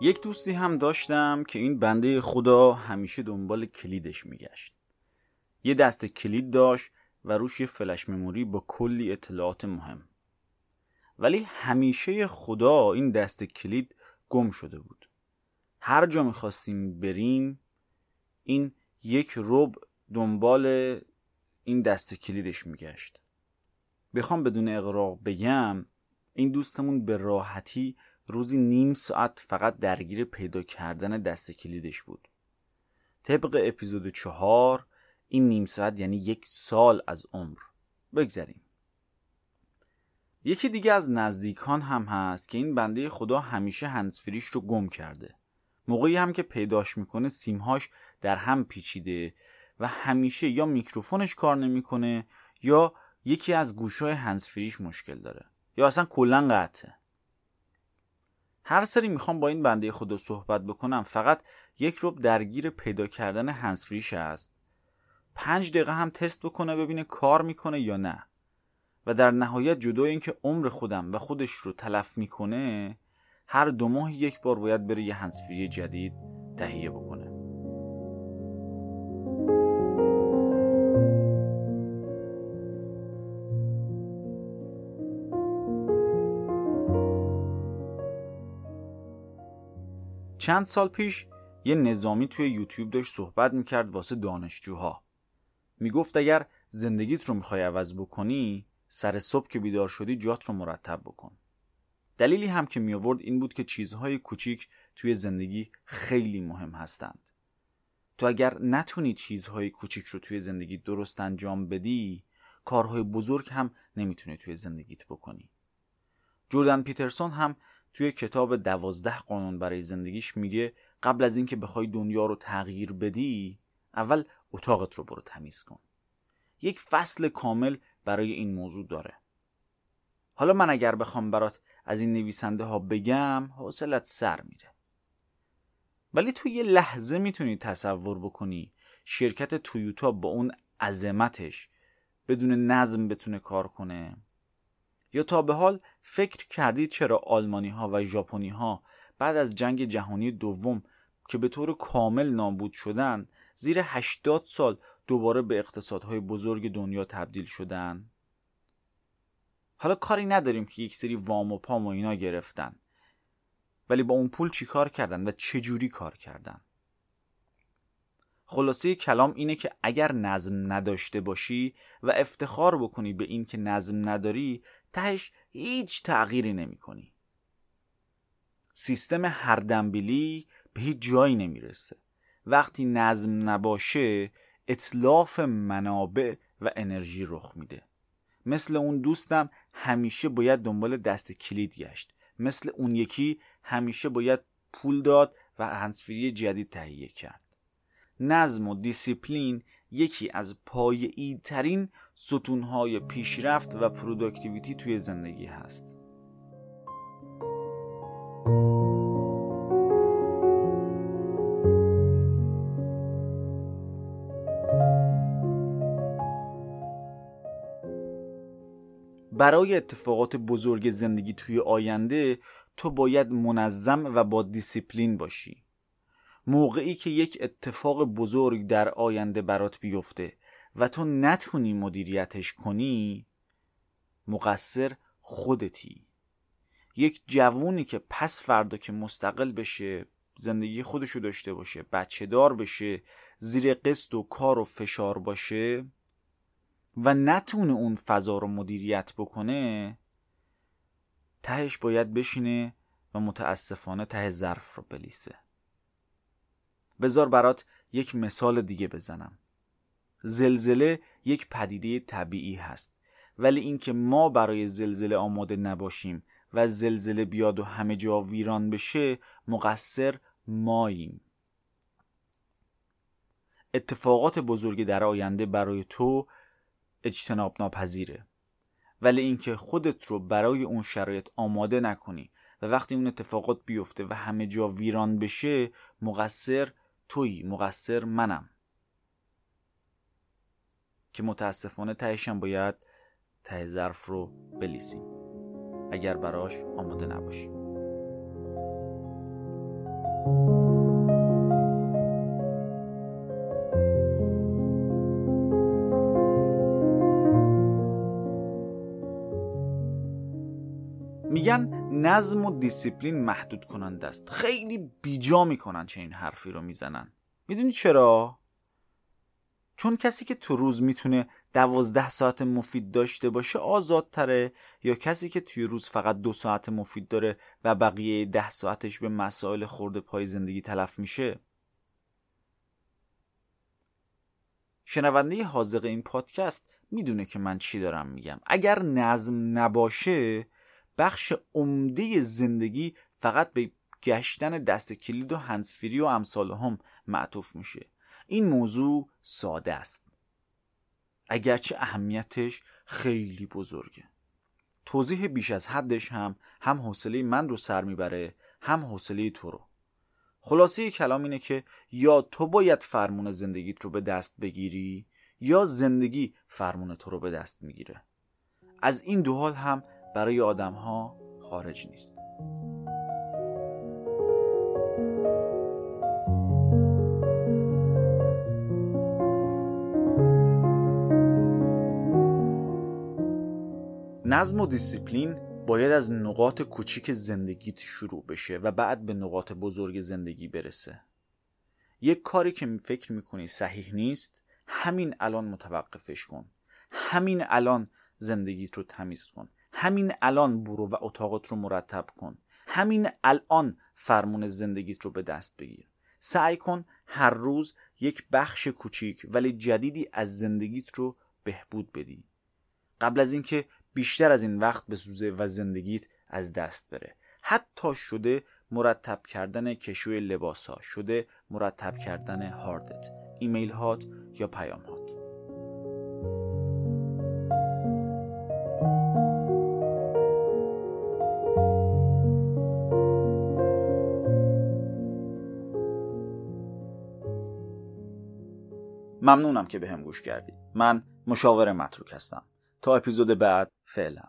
یک دوستی هم داشتم که این بنده خدا همیشه دنبال کلیدش میگشت. یه دست کلید داشت و روش یه فلش مموری با کلی اطلاعات مهم. ولی همیشه خدا این دست کلید گم شده بود. هر جا می‌خواستیم بریم این یک رب دنبال این دست کلیدش میگشت. بخوام بدون اقراق بگم این دوستمون به راحتی روزی نیم ساعت فقط درگیر پیدا کردن دست کلیدش بود. طبق اپیزود چهار این نیم ساعت یعنی یک سال از عمر. بگذریم. یکی دیگه از نزدیکان هم هست که این بنده خدا همیشه هنسفریش رو گم کرده. موقعی هم که پیداش می‌کنه سیمهاش در هم پیچیده و همیشه یا میکروفونش کار نمی‌کنه یا یکی از گوشای هنسفریش مشکل داره. یا اصلا کلا قطعه. هر سری می‌خوام با این بنده خدا صحبت بکنم فقط یک روب درگیر پیدا کردن هنسفریش است. پنج دقیقه هم تست بکنه ببینه کار می‌کنه یا نه. و در نهایت جدای اینکه عمر خودم و خودش رو تلف می‌کنه هر دو ماه یک بار باید بره یه هنسفری جدید تهیه بکنه. چند سال پیش یه نظامی توی یوتیوب داشت صحبت می‌کرد واسه دانشجوها. می‌گفت اگر زندگیت رو می‌خوای عوض بکنی سر صبح که بیدار شدی جات رو مرتب بکن. دلیلی هم که می آورد این بود که چیزهای کوچیک توی زندگی خیلی مهم هستند. تو اگر نتونی چیزهای کوچیک رو توی زندگی درست انجام بدی کارهای بزرگ هم نمی‌تونی توی زندگیت بکنی. جوردن پیترسون هم توی کتاب دوازده قانون برای زندگیش میگه قبل از اینکه بخوای دنیا رو تغییر بدی اول اتاقت رو برو تمیز کن. یک فصل کامل برای این موضوع داره. حالا من اگر بخوام برات از این نویسنده ها بگم حوصلت سر میره. ولی تو یه لحظه می‌تونی تصور بکنی شرکت تویوتا با اون عظمتش بدون نظم بتونه کار کنه. یا تا به حال فکر کردید چرا آلمانی ها و ژاپنی ها بعد از جنگ جهانی دوم که به طور کامل نابود شدن زیر 80 سال دوباره به اقتصادهای بزرگ دنیا تبدیل شدن؟ حالا کاری نداریم که یک سری وام و پام و اینا گرفتن. ولی با اون پول چی کار کردن و چه جوری کار کردن؟ خلاصه کلام اینه که اگر نظم نداشته باشی و افتخار بکنی به این که نظم نداری تهش هیچ تغییری نمی کنی. سیستم هر دنبیلی به هیچ جایی نمی‌رسه. وقتی نظم نباشه اطلاف منابع و انرژی رخ میده. مثل اون دوستم همیشه باید دنبال دست کلید گشت. مثل اون یکی همیشه باید پول داد و هنسفری جدید تهیه کرد. نظم و دیسیپلین یکی از پایه‌ای ترین ستونهای پیشرفت و productivity توی زندگی هست. برای اتفاقات بزرگ زندگی توی آینده تو باید منظم و با دیسیپلین باشی. موقعی که یک اتفاق بزرگ در آینده برات بیفته و تو نتونی مدیریتش کنی مقصر خودتی. یک جوونی که پس فردا که مستقل بشه زندگی خودشو داشته باشه بچه دار بشه زیر قسط و کار و فشار باشه و نتونه اون فضا رو مدیریت بکنه تهش باید بشینه و متاسفانه ته ظرف رو بلیسه. بذار برات یک مثال دیگه بزنم. زلزله یک پدیده طبیعی هست ولی اینکه ما برای زلزله آماده نباشیم و زلزله بیاد و همه جا ویران بشه مقصر ماییم. اتفاقات بزرگی در آینده برای تو اجتناب ناپذیره ولی اینکه خودت رو برای اون شرایط آماده نکنی و وقتی اون اتفاقات بیفته و همه جا ویران بشه مقصر تویی مقصر منم. که متاسفانه تهشم باید ته ظرف رو بلیسیم. اگر براش آماده نباشیم میگن نظم و دیسیپلین محدود کننده است. خیلی بیجا می‌کنن چه این حرفی رو می‌زنن. می‌دونی چرا؟ چون کسی که تو روز می‌تونه دوازده ساعت مفید داشته باشه آزادتره یا کسی که توی روز فقط دو ساعت مفید داره و بقیه ده ساعتش به مسائل خرده پای زندگی تلف میشه؟ شنونده حاذق این پادکست می‌دونه که من چی دارم میگم. اگر نظم نباشه بخش عمده زندگی فقط به گشتن دست کلید و هنسفری و امثال هم معطوف میشه. این موضوع ساده است. اگرچه اهمیتش خیلی بزرگه. توضیح بیش از حدش هم هم حوصله من رو سر می‌بره هم حوصله تو رو. خلاصه کلام اینه که یا تو باید فرمون زندگیت رو به دست بگیری یا زندگی فرمون تو رو به دست می‌گیره. از این دو حال هم برای آدم ها خارج نیست. نظم و دیسیپلین باید از نقاط کوچیک زندگیت شروع بشه و بعد به نقاط بزرگ زندگی برسه. یک کاری که فکر می‌کنی صحیح نیست همین الان متوقفش کن. همین الان زندگیت رو تمیز کن. همین الان برو و اتاقت رو مرتب کن. همین الان فرمون زندگیت رو به دست بگیر. سعی کن هر روز یک بخش کوچیک ولی جدیدی از زندگیت رو بهبود بدی. قبل از اینکه بیشتر از این وقت بسوزه و زندگیت از دست بره. حتی شده مرتب کردن کشوی لباس ها شده مرتب کردن هاردت ایمیل هات یا پیام هات ممنونم که به هم گوش کردید. من مشاور متروک هستم. تا اپیزود بعد فعلا.